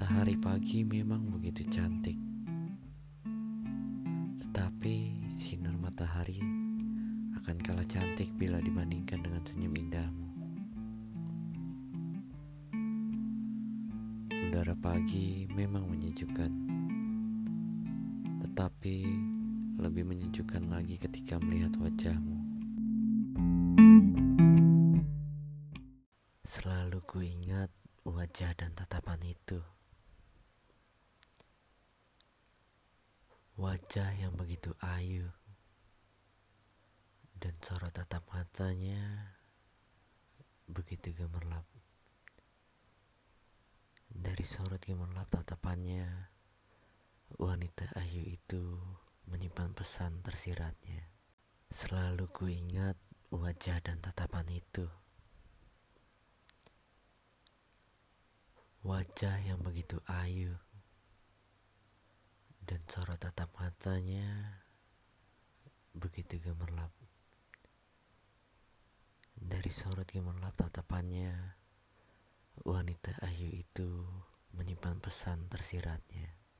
Matahari pagi memang begitu cantik. Tetapi sinar matahari akan kalah cantik bila dibandingkan dengan senyum indahmu. Udara pagi memang menyejukkan. Tetapi lebih menyejukkan lagi ketika melihat wajahmu. Selalu ku ingat wajah dan tatapan itu. Wajah yang begitu ayu dan sorot tatap matanya begitu gemerlap. Dari sorot gemerlap tatapannya, wanita ayu itu menyimpan pesan tersiratnya. Selalu ku ingat wajah dan tatapan itu. Wajah yang begitu ayu sorot tatap matanya begitu gemerlap. Dari sorot gemerlap tatapannya, wanita ayu itu menyimpan pesan tersiratnya.